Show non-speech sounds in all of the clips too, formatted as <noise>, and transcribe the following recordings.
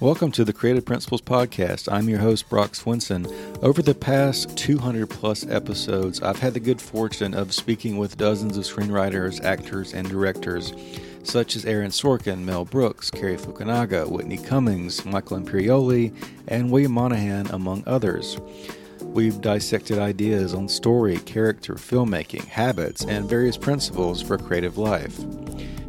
Welcome to the Creative Principles Podcast. I'm your host, Brock Swinson. Over the past 200 plus episodes, I've had the good fortune of speaking with dozens of screenwriters, actors, and directors, such as Aaron Sorkin, Mel Brooks, Cary Fukunaga, Whitney Cummings, Michael Imperioli, and William Monahan, among others. We've dissected ideas on story, character, filmmaking, habits, and various principles for creative life.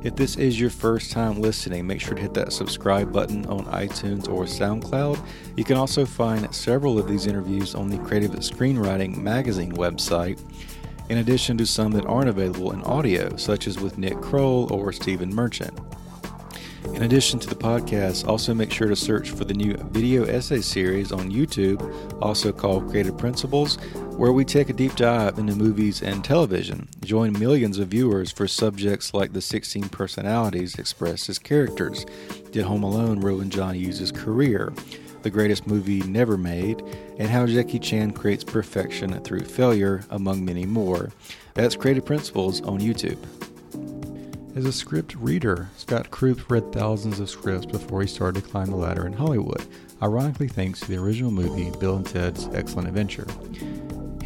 If this is your first time listening, make sure to hit that subscribe button on iTunes or SoundCloud. You can also find several of these interviews on the Creative Screenwriting Magazine website, in addition to some that aren't available in audio, such as with Nick Kroll or Stephen Merchant. In addition to the podcast, also make sure to search for the new video essay series on YouTube, also called Creative Principles, where we take a deep dive into movies and television. Join millions of viewers for subjects like the 16 personalities expressed as characters. Did Home Alone ruin John Hughes' career? The greatest movie never made, and how Jackie Chan creates perfection through failure, among many more. That's Creative Principles on YouTube. As a script reader, Scott Kroopf read thousands of scripts before he started to climb the ladder in Hollywood, ironically thanks to the original movie Bill and Ted's Excellent Adventure.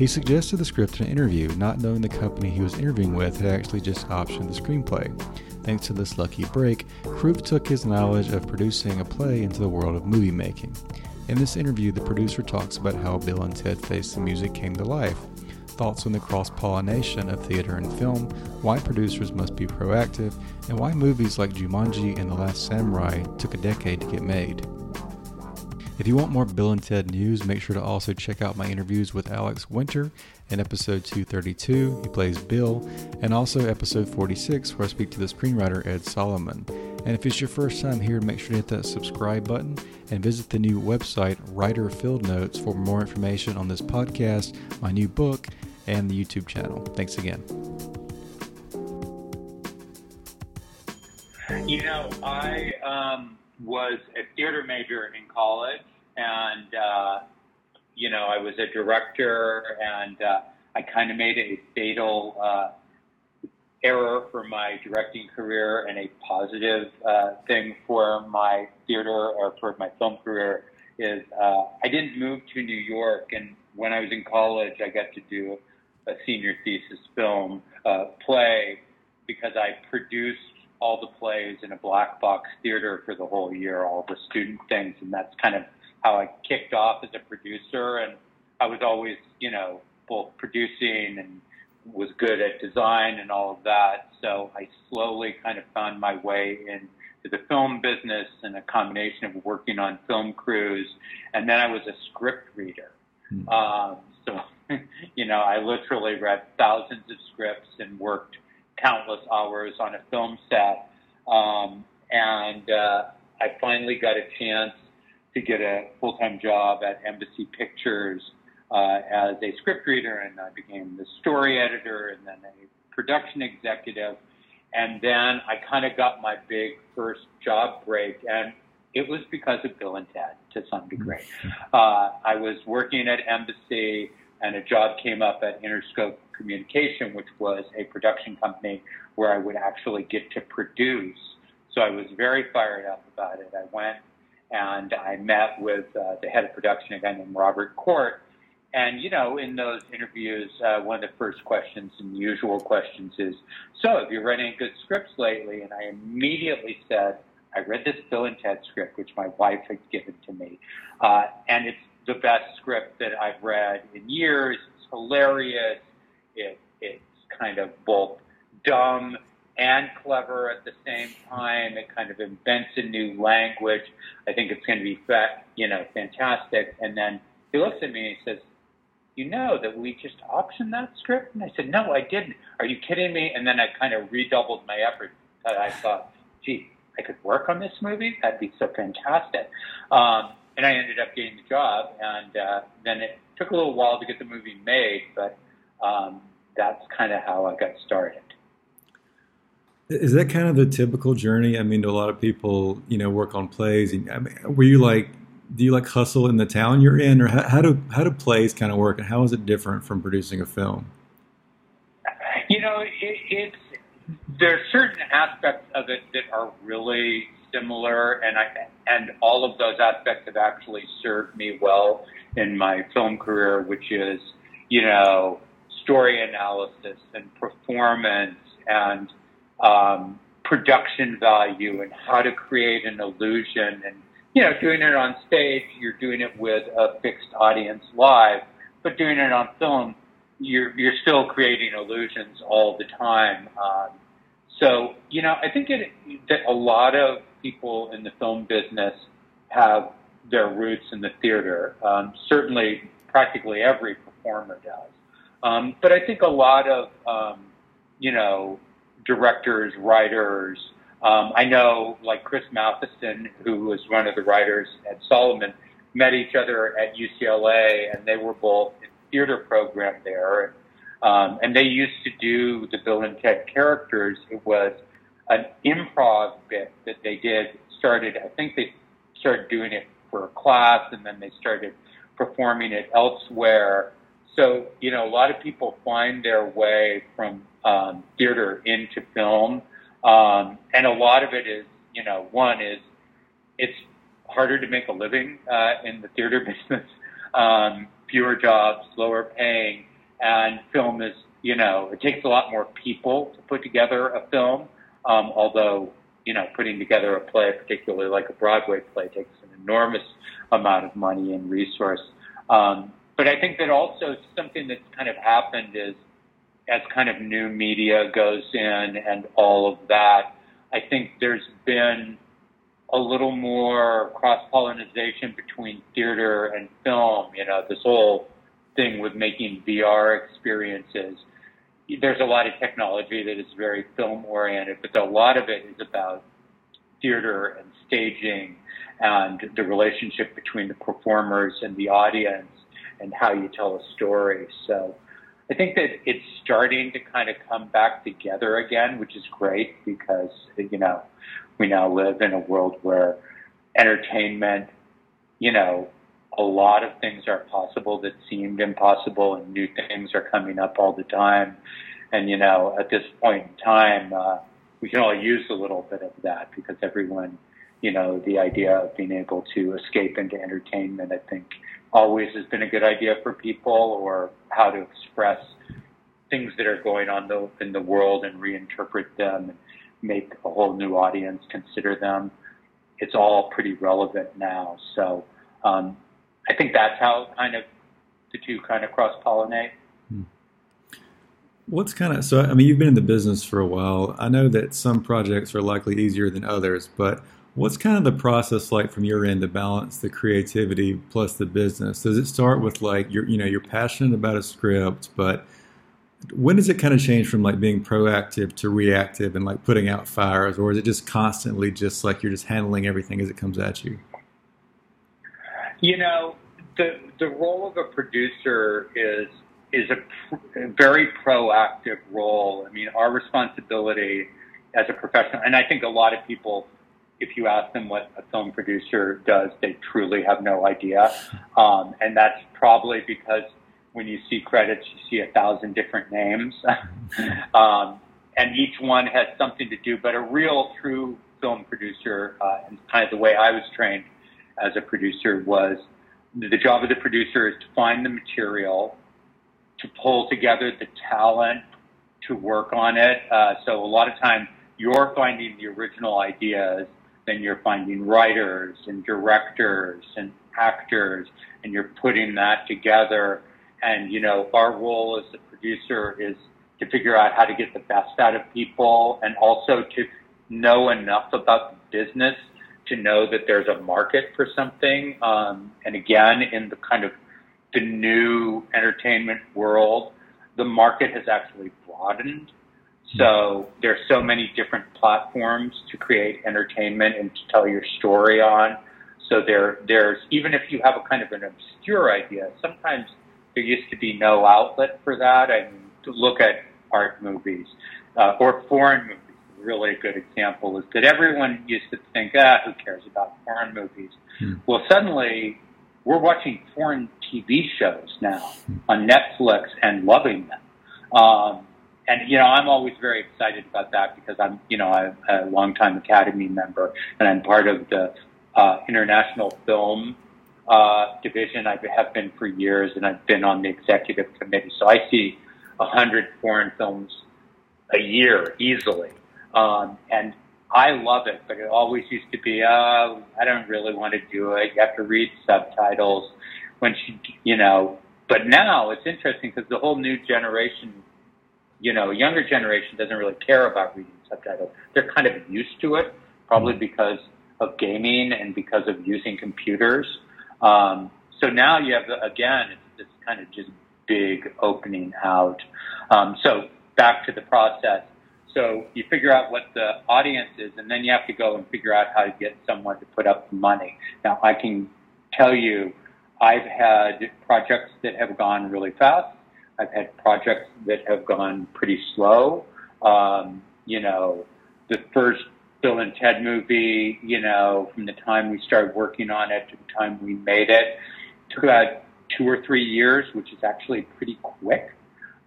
He suggested the script in an interview, not knowing the company he was interviewing with had actually just optioned the screenplay. Thanks to this lucky break, Kroopf took his knowledge of producing a play into the world of movie making. In this interview, the producer talks about how Bill and Ted Face the Music came to life, thoughts on the cross pollination of theater and film, why producers must be proactive, and why movies like Jumanji and The Last Samurai took a decade to get made. If you want more Bill and Ted news, make sure to also check out my interviews with Alex Winter in episode 232. He plays Bill, and also episode 46, where I speak to the screenwriter Ed Solomon. And if it's your first time here, make sure to hit that subscribe button and visit the new website, Writer Field Notes, for more information on this podcast, my new book, and the YouTube channel. Thanks again. You know, I um, was a theater major in college, and uh, you know, I was a director, and uh, I kind of made a fatal uh, error for my directing career and a positive uh, thing for my theater or for my film career is uh, I didn't move to New York, and when I was in college, I got to do a senior thesis film uh, play because I produced all the plays in a black box theater for the whole year, all the student things, and that's kind of how I kicked off as a producer. And I was always, you know, both producing and was good at design and all of that. So I slowly kind of found my way into the film business and a combination of working on film crews. And then I was a script reader. Mm-hmm. Um, so, <laughs> you know, I literally read thousands of scripts and worked countless hours on a film set. Um, and uh, I finally got a chance to get a full time job at Embassy Pictures uh, as a script reader, and I became the story editor and then a production executive. And then I kind of got my big first job break, and it was because of Bill and Ted to some degree. Uh, I was working at Embassy, and a job came up at Interscope Communication, which was a production company where I would actually get to produce. So I was very fired up about it. I went and I met with uh, the head of production, a guy named Robert Cort. And, you know, in those interviews, uh, one of the first questions and usual questions is, So, have you read any good scripts lately? And I immediately said, I read this Bill and Ted script, which my wife had given to me. Uh, and it's the best script that I've read in years. It's hilarious. It, it's kind of both dumb and clever at the same time. It kind of invents a new language. I think it's going to be, fa- you know, fantastic. And then he looks at me and he says, "You know that we just optioned that script?" And I said, "No, I didn't. Are you kidding me?" And then I kind of redoubled my efforts. I thought, "Gee, I could work on this movie. That'd be so fantastic. Um, and I ended up getting the job, and uh, then it took a little while to get the movie made, but um, that's kind of how I got started. Is that kind of the typical journey? I mean, a lot of people, you know, work on plays? And, I mean, were you like, do you like hustle in the town you're in, or how, how do how do plays kind of work, and how is it different from producing a film? You know, it, it's there are certain aspects of it that are really similar, and I and all of those aspects have actually served me well in my film career, which is you know story analysis and performance and um, production value and how to create an illusion and you know doing it on stage you're doing it with a fixed audience live but doing it on film you're you're still creating illusions all the time um, so you know I think it, that a lot of people in the film business have their roots in the theater. Um, certainly practically every performer does um, but I think a lot of um, you know directors, writers. Um, I know, like Chris Matheson, who was one of the writers at Solomon, met each other at UCLA, and they were both in theater program there. Um, and they used to do the Bill and Ted characters. It was an improv bit that they did. Started, I think they started doing it for a class, and then they started performing it elsewhere. So, you know, a lot of people find their way from um, theater into film. Um, and a lot of it is, you know, one is it's harder to make a living uh, in the theater <laughs> business, um, fewer jobs, lower paying, and film is, you know, it takes a lot more people to put together a film. Um, although, you know, putting together a play, particularly like a Broadway play, takes an enormous amount of money and resource. Um, but I think that also something that's kind of happened is as kind of new media goes in and all of that, I think there's been a little more cross pollination between theater and film. You know, this whole thing with making VR experiences. There's a lot of technology that is very film oriented, but a lot of it is about theater and staging and the relationship between the performers and the audience and how you tell a story. So I think that it's starting to kind of come back together again, which is great because, you know, we now live in a world where entertainment, you know, a lot of things are possible that seemed impossible and new things are coming up all the time. And, you know, at this point in time, uh, we can all use a little bit of that because everyone, you know, the idea of being able to escape into entertainment, I think, always has been a good idea for people or how to express things that are going on in the world and reinterpret them and make a whole new audience consider them. It's all pretty relevant now. So um, I think that's how kind of the two kind of cross pollinate. What's kind of so? I mean, you've been in the business for a while. I know that some projects are likely easier than others, but What's kind of the process like from your end to balance the creativity plus the business? Does it start with like you're you know you're passionate about a script, but when does it kind of change from like being proactive to reactive and like putting out fires, or is it just constantly just like you're just handling everything as it comes at you? You know, the the role of a producer is is a, a very proactive role. I mean, our responsibility as a professional, and I think a lot of people if you ask them what a film producer does, they truly have no idea. Um, and that's probably because when you see credits, you see a thousand different names. <laughs> um, and each one has something to do. But a real, true film producer, uh, and kind of the way I was trained as a producer, was the job of the producer is to find the material, to pull together the talent, to work on it. Uh, so a lot of times you're finding the original ideas then you're finding writers and directors and actors and you're putting that together. And, you know, our role as a producer is to figure out how to get the best out of people and also to know enough about the business to know that there's a market for something. Um, and again, in the kind of the new entertainment world, the market has actually broadened. So there's so many different platforms to create entertainment and to tell your story on. So there, there's even if you have a kind of an obscure idea, sometimes there used to be no outlet for that. I mean, to look at art movies uh, or foreign movies. Really a good example is that everyone used to think, ah, who cares about foreign movies? Hmm. Well, suddenly we're watching foreign TV shows now on Netflix and loving them. Um, and you know, I'm always very excited about that because I'm, you know, I'm a longtime Academy member and I'm part of the uh, International Film uh, Division. I have been for years, and I've been on the executive committee. So I see a hundred foreign films a year easily, um, and I love it. But it always used to be, uh, I don't really want to do it. You have to read subtitles when she, you know. But now it's interesting because the whole new generation you know, younger generation doesn't really care about reading subtitles. They're kind of used to it, probably because of gaming and because of using computers. Um, so now you have, again, it's this kind of just big opening out. Um, so back to the process. So you figure out what the audience is, and then you have to go and figure out how to get someone to put up the money. Now, I can tell you, I've had projects that have gone really fast I've had projects that have gone pretty slow. Um, you know, the first Bill and Ted movie, you know, from the time we started working on it to the time we made it, took about two or three years, which is actually pretty quick.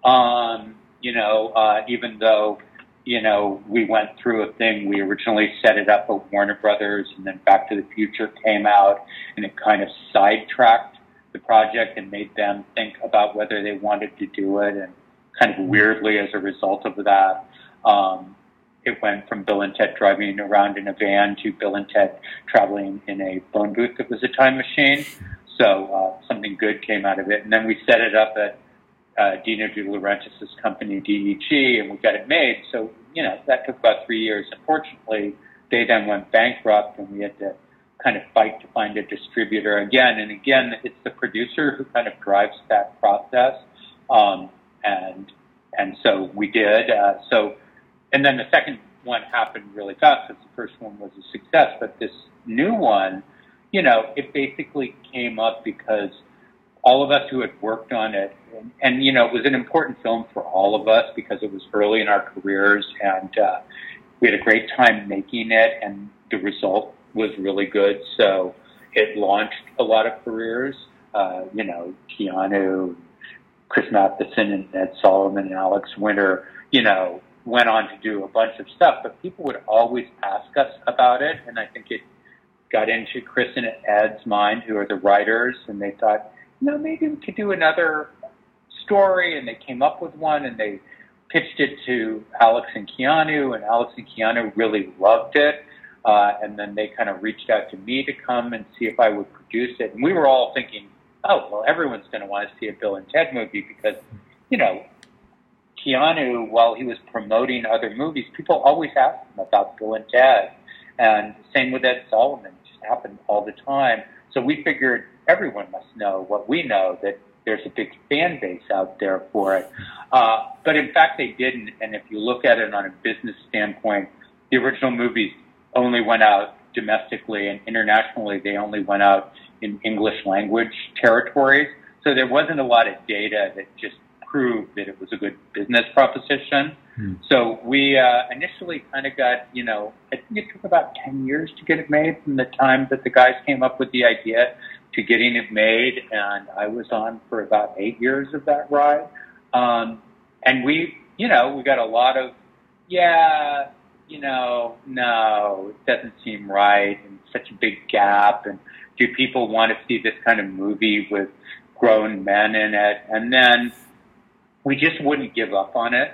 Um, you know, uh, even though, you know, we went through a thing, we originally set it up with Warner Brothers and then Back to the Future came out and it kind of sidetracked the project and made them think about whether they wanted to do it. And kind of weirdly, as a result of that, um, it went from Bill and Ted driving around in a van to Bill and Ted traveling in a phone booth that was a time machine. So uh, something good came out of it. And then we set it up at uh, Dino De Laurentiis' company, DEG, and we got it made. So, you know, that took about three years. Unfortunately, they then went bankrupt and we had to kind of fight to find a distributor again. And again, it's the producer who kind of drives that process. Um, and, and so we did. Uh, so, and then the second one happened really fast because the first one was a success. But this new one, you know, it basically came up because all of us who had worked on it, and, and you know, it was an important film for all of us because it was early in our careers and uh, we had a great time making it, and the result was really good. So it launched a lot of careers. Uh, you know, Keanu, Chris Matheson, and Ed Solomon, and Alex Winter. You know, went on to do a bunch of stuff, but people would always ask us about it, and I think it got into Chris and Ed's mind, who are the writers, and they thought, you know, maybe we could do another story, and they came up with one, and they pitched it to Alex and Keanu, and Alex and Keanu really loved it. Uh, and then they kind of reached out to me to come and see if I would produce it. And we were all thinking, oh, well, everyone's going to want to see a Bill and Ted movie because, you know, Keanu, while he was promoting other movies, people always asked him about Bill and Ted. And same with Ed Solomon, it just happened all the time. So we figured everyone must know what we know that there's a big fan base out there for it. Uh, but in fact, they didn't. And if you look at it on a business standpoint, the original movies only went out domestically and internationally. They only went out in English language territories. So there wasn't a lot of data that just proved that it was a good business proposition. Hmm. So we uh, initially kind of got, you know, I think it took about 10 years to get it made from the time that the guys came up with the idea to getting it made. And I was on for about eight years of that ride. Um, and we, you know, we got a lot of, yeah, you know, no, it doesn't seem right, and such a big gap. And do people want to see this kind of movie with grown men in it? And then we just wouldn't give up on it.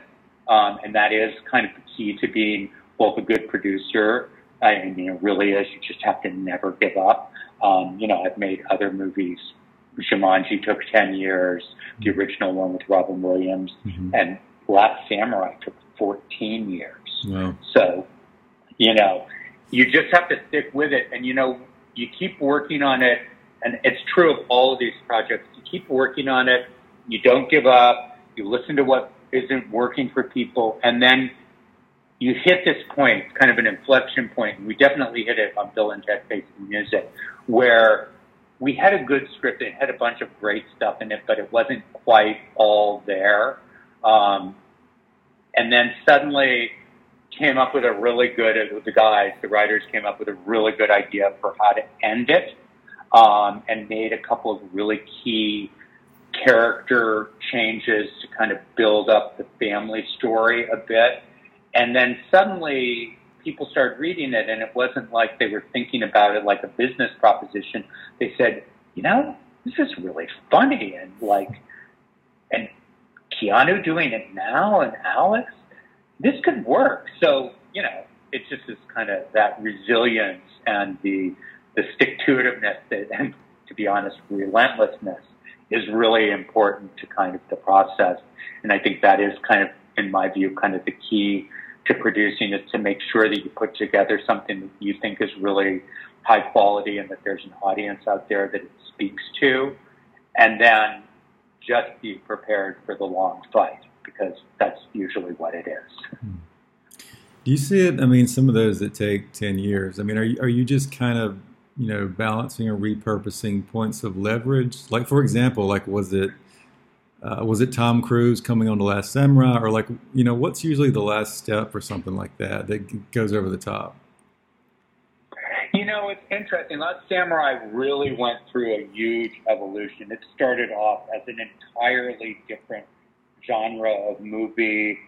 Um, and that is kind of the key to being both a good producer. I mean, it really is. You just have to never give up. Um, you know, I've made other movies. Jumanji took 10 years, the original one with Robin Williams, mm-hmm. and Last Samurai took 14 years. Wow. So, you know, you just have to stick with it. And, you know, you keep working on it. And it's true of all of these projects. You keep working on it. You don't give up. You listen to what isn't working for people. And then you hit this point, kind of an inflection point, and we definitely hit it on Bill and Ted Face Music, where we had a good script. It had a bunch of great stuff in it, but it wasn't quite all there. Um, and then suddenly came up with a really good, the guys, the writers came up with a really good idea for how to end it, um, and made a couple of really key character changes to kind of build up the family story a bit. And then suddenly people started reading it, and it wasn't like they were thinking about it like a business proposition. They said, you know, this is really funny, and like, and Keanu doing it now, and Alex, this could work. So you know, it's just this kind of that resilience and the the stick to itiveness that, and to be honest, relentlessness is really important to kind of the process. And I think that is kind of, in my view, kind of the key to producing is to make sure that you put together something that you think is really high quality and that there's an audience out there that it speaks to. And then just be prepared for the long fight because that's usually what it is. Do you see it? I mean, some of those that take 10 years. I mean, are you, are you just kind of, you know, balancing or repurposing points of leverage? Like, for example, like, was it uh, was it Tom Cruise coming on the Last Samurai, or like you know what's usually the last step or something like that that goes over the top? You know, it's interesting. Last Samurai really went through a huge evolution. It started off as an entirely different genre of movie.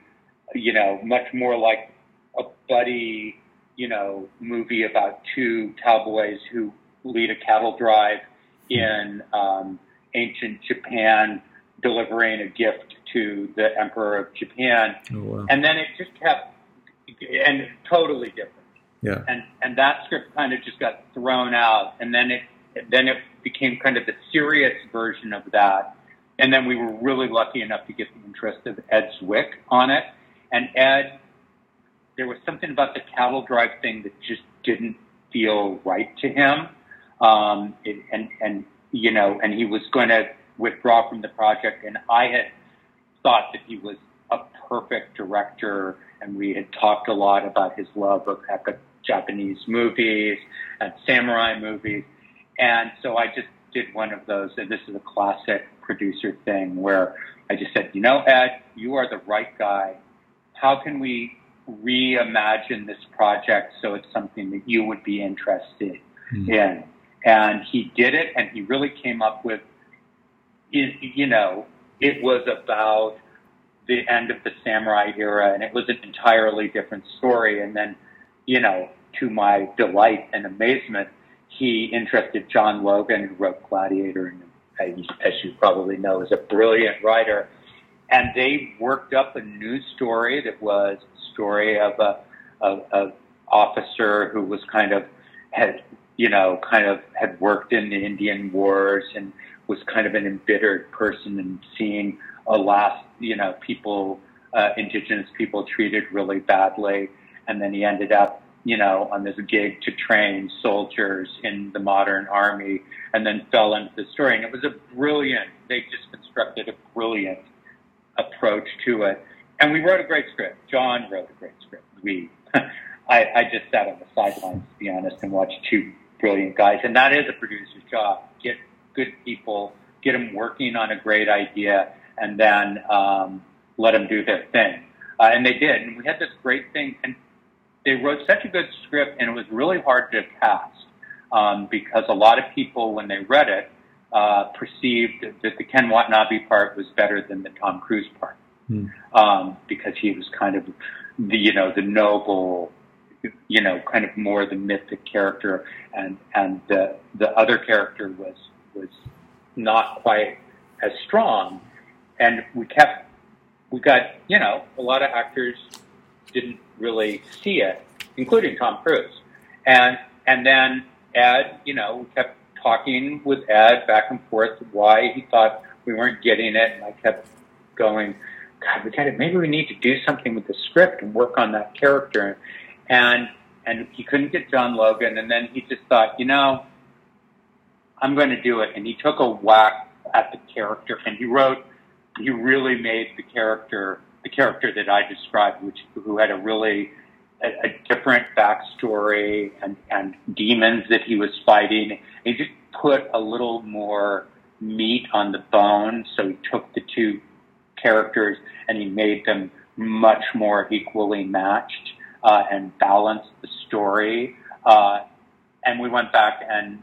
You know, much more like a buddy, you know, movie about two cowboys who lead a cattle drive in um, ancient Japan delivering a gift to the Emperor of Japan. Oh, wow. And then it just kept, and totally different. Yeah. And and that script kind of just got thrown out, and then it then it became kind of the serious version of that. And then we were really lucky enough to get the interest of Ed Zwick on it. And Ed, there was something about the cattle drive thing that just didn't feel right to him. Um, it, and and you know, and he was going to withdraw from the project. And I had thought that he was a perfect director, and we had talked a lot about his love of epic Japanese movies and samurai movies. And so I just did one of those, and this is a classic producer thing where I just said, you know, Ed, you are the right guy. How can we reimagine this project so it's something that you would be interested mm-hmm. in? And he did it, and he really came up with you know, it was about the end of the samurai era, and it was an entirely different story. And then, you know, to my delight and amazement, he interested John Logan, who wrote Gladiator, and as you probably know, is a brilliant writer. And they worked up a new story that was a story of a, a, a officer who was kind of had, you know, kind of had worked in the Indian Wars and was kind of an embittered person and seeing a last, you know, people, uh, indigenous people treated really badly. And then he ended up, you know, on this gig to train soldiers in the modern army and then fell into the story. And it was a brilliant, they just constructed a brilliant approach to it. And we wrote a great script. John wrote a great script. We, <laughs> I, I just sat on the sidelines, to be honest, and watched two brilliant guys. And that is a producer's job. Get good people, get them working on a great idea, and then um, let them do their thing. Uh, and they did. And we had this great thing. And they wrote such a good script, and it was really hard to cast um, because a lot of people, when they read it, uh, perceived that the Ken Watanabe part was better than the Tom Cruise part hmm. um, because he was kind of the you know the noble, you know, kind of more the mythic character, and and the the other character was was not quite as strong. And we kept, we got, you know, a lot of actors didn't really see it, including Tom Cruise. And, and then Ed, you know, we kept talking with Ed back and forth why he thought we weren't getting it. And I kept going, God, we got it. Maybe we need to do something with the script and work on that character. And, and he couldn't get John Logan. And then he just thought, you know, I'm going to do it. And he took a whack at the character and he wrote, he really made the character, the character that I described, which, who had a really a, a different backstory and, and demons that he was fighting. He just put a little more meat on the bone. So he took the two characters and he made them much more equally matched uh, and balanced the story. Uh, and we went back and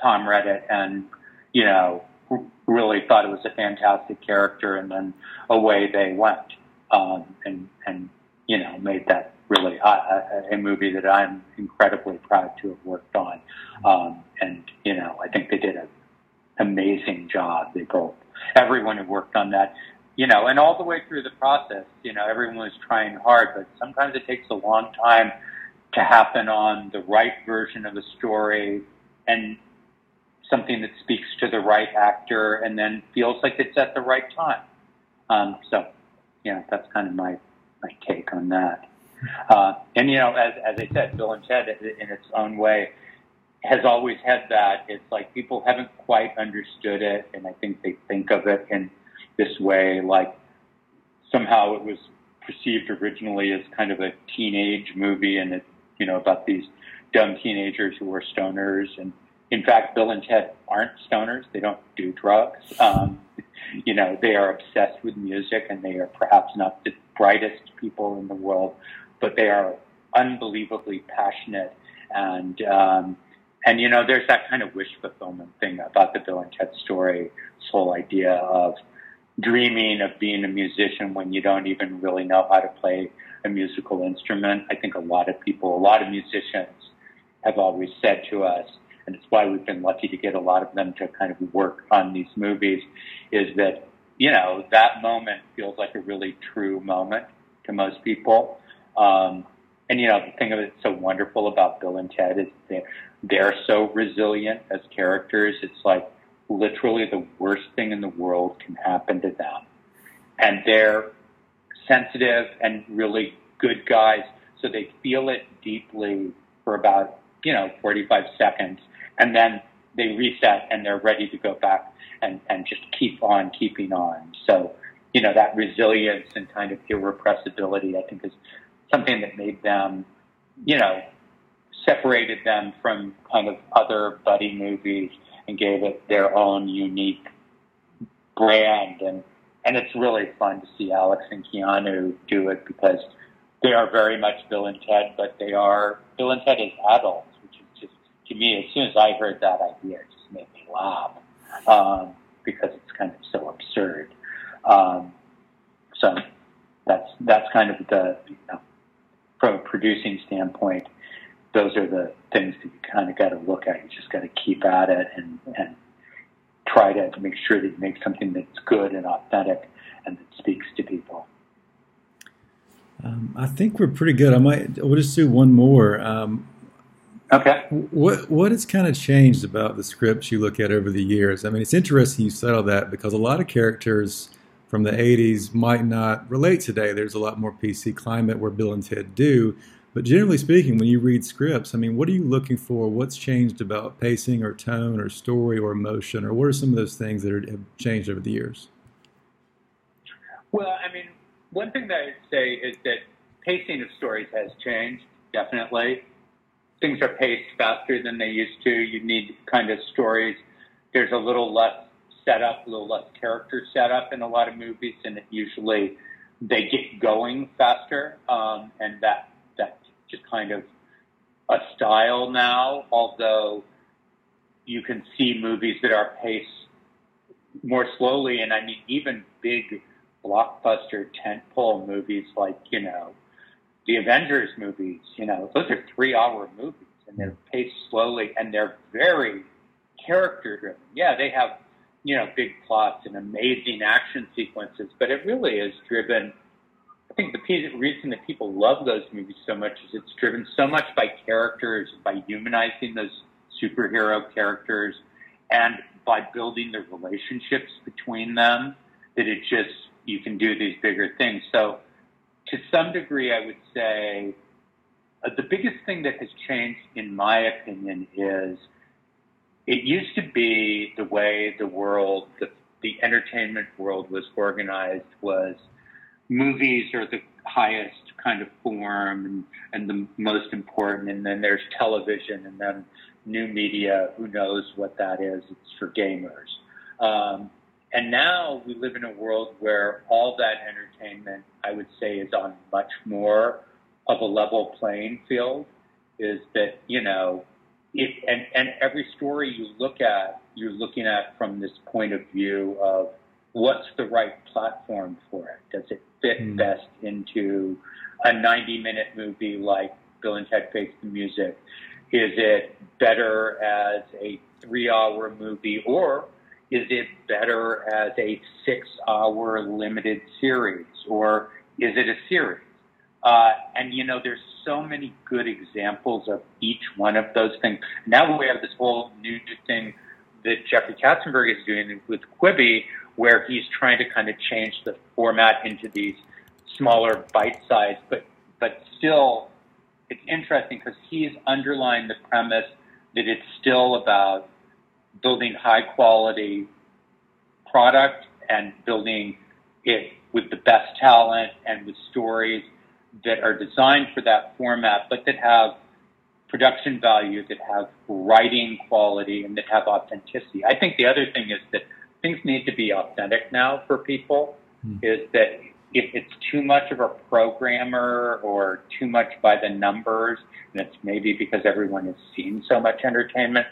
Tom read it and, you know, really thought it was a fantastic character and then away they went. Um, and, and, you know, made that really a, a movie that I'm incredibly proud to have worked on. Um, and, you know, I think they did an amazing job. They both, everyone who worked on that, you know, and all the way through the process, you know, everyone was trying hard, but sometimes it takes a long time to happen on the right version of a story and something that speaks to the right actor and then feels like it's at the right time. Um, so, yeah, that's kind of my, my take on that. Uh, and, you know, as, as I said, Bill and Ted, in its own way, has always had that. It's like people haven't quite understood it, and I think they think of it in this way, like somehow it was perceived originally as kind of a teenage movie, and it, you know, about these dumb teenagers who were stoners. And in fact, Bill and Ted aren't stoners; they don't do drugs. Um, you know, they are obsessed with music, and they are perhaps not the brightest people in the world, but they are unbelievably passionate and um, and you know there's that kind of wish fulfillment thing about the Bill and Ted story. This whole idea of dreaming of being a musician when you don't even really know how to play a musical instrument. I think a lot of people, a lot of musicians, have always said to us, and it's why we've been lucky to get a lot of them to kind of work on these movies, is that you know that moment feels like a really true moment to most people. Um, and you know, the thing that's so wonderful about Bill and Ted is they're, they're so resilient as characters. It's like literally the worst thing in the world can happen to them. And they're sensitive and really good guys, so they feel it deeply for about, you know, 45 seconds. And then they reset and they're ready to go back and, and just keep on keeping on. So, you know, that resilience and kind of irrepressibility, I think, is something that made them, you know, separated them from kind of other buddy movies and gave it their own unique brand. And, and it's really fun to see Alex and Keanu do it because they are very much Bill and Ted, but they are Bill and Ted is just, to me, as soon as I heard that idea, it just made me laugh um, because it's kind of so absurd. Um, so that's that's kind of the you know, from a producing standpoint, those are the things that you kind of got to look at. You just got to keep at it and, and try to make sure that you make something that's good and authentic and that speaks to people. Um, I think we're pretty good. I might we'll just do one more. Um, okay. What what has kind of changed about the scripts you look at over the years? I mean, it's interesting you said all that because a lot of characters from the 80s might not relate today. There's a lot more PC climate where Bill and Ted do. But generally speaking, when you read scripts, I mean, what are you looking for? What's changed about pacing or tone or story or emotion? Or what are some of those things that are, have changed over the years? Well, I mean, one thing that I'd say is that pacing of stories has changed, definitely. Things are paced faster than they used to. You need kind of stories. There's a little less setup, a little less character setup in a lot of movies, and it usually they get going faster, um, and that that's just kind of a style now. Although you can see movies that are paced more slowly, and I mean even big blockbuster tentpole movies like you know the Avengers movies. You know those are three-hour movies, and they're paced slowly, and they're very character driven. Yeah, they have you know, big plots and amazing action sequences, but it really is driven. I think the reason that people love those movies so much is it's driven so much by characters, by humanizing those superhero characters, and by building the relationships between them. That it just you can do these bigger things. So, to some degree, I would say uh, the biggest thing that has changed, in my opinion, is it used to be the way the world, the, the entertainment world was organized was movies are the highest kind of form and, and the most important. And then there's television and then new media. Who knows what that is? It's for gamers. Um, and now we live in a world where all that entertainment, I would say, is on much more of a level playing field. Is that, you know, it, and, and every story you look at, you're looking at from this point of view of what's the right platform for it? Does it fit mm. best into a 90 minute movie like Bill and Ted Face the Music? Is it better as a three hour movie or is it better as a six hour limited series or is it a series? Uh, and you know, there's so many good examples of each one of those things. Now we have this whole new thing that Jeffrey Katzenberg is doing with Quibi, where he's trying to kind of change the format into these smaller bite size, but but still, it's interesting because he's underlying the premise that it's still about building high quality product and building it with the best talent and with stories that are designed for that format, but that have production value, that have writing quality, and that have authenticity. I think the other thing is that things need to be authentic now for people. Mm. Is that if it's too much of a programmer or too much by the numbers, and it's maybe because everyone has seen so much entertainment,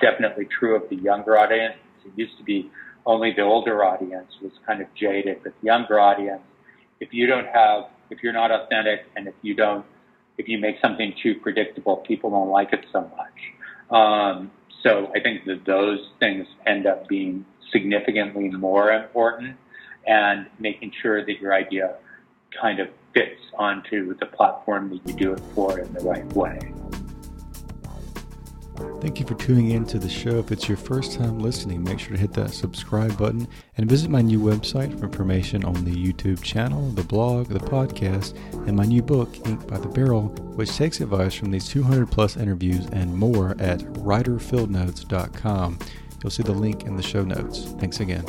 definitely true of the younger audience. It used to be only the older audience was kind of jaded, but the younger audience, if you don't have, if you're not authentic and if you don't, if you make something too predictable, people don't like it so much. Um, so I think that those things end up being significantly more important and making sure that your idea kind of fits onto the platform that you do it for in the right way. Thank you for tuning in to the show. If it's your first time listening, make sure to hit that subscribe button and visit my new website for information on the YouTube channel, the blog, the podcast, and my new book, Ink by the Barrel, which takes advice from these 200 plus interviews and more at writerfieldnotes.com. You'll see the link in the show notes. Thanks again.